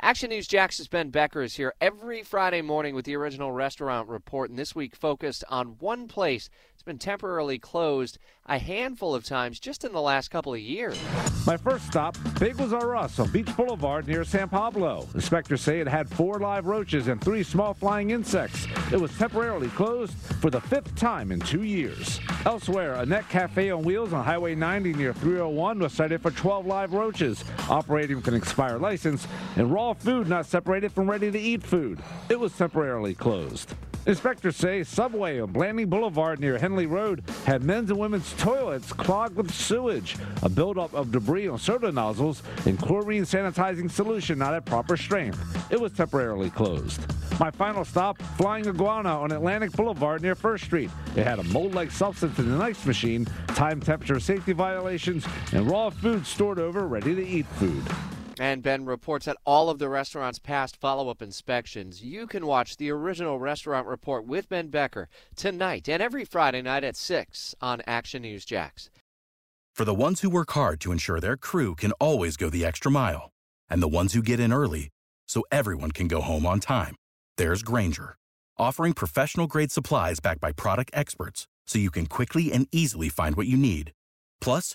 Action News Jax's Ben Becker is here every Friday morning with the original restaurant report, and this week focused on one place it's been temporarily closed a handful of times just in the last couple of years. My first stop, Bagels R Us on Beach Boulevard near San Pablo. Inspectors say it had four live roaches and three small flying insects. It was temporarily closed for the fifth time in two years. Elsewhere, a net cafe on wheels on Highway 90 near 301 was cited for 12 live roaches, operating with an expired license, and raw food not separated from ready to eat food. It was temporarily closed. Inspectors say Subway on Blanding Boulevard near Henley Road had men's and women's toilets clogged with sewage, a buildup of debris on soda nozzles, and chlorine sanitizing solution not at proper strength. It was temporarily closed. My final stop, Flying Iguana on Atlantic Boulevard near First Street. It had a mold-like substance in the ice machine, time temperature safety violations, and raw food stored over ready-to-eat food. And Ben reports that all of the restaurant's past follow up inspections. You can watch the original restaurant report with Ben Becker tonight and every Friday night at 6 on Action News Jax. For the ones who work hard to ensure their crew can always go the extra mile, and the ones who get in early so everyone can go home on time, there's Grainger, offering professional grade supplies backed by product experts so you can quickly and easily find what you need. Plus,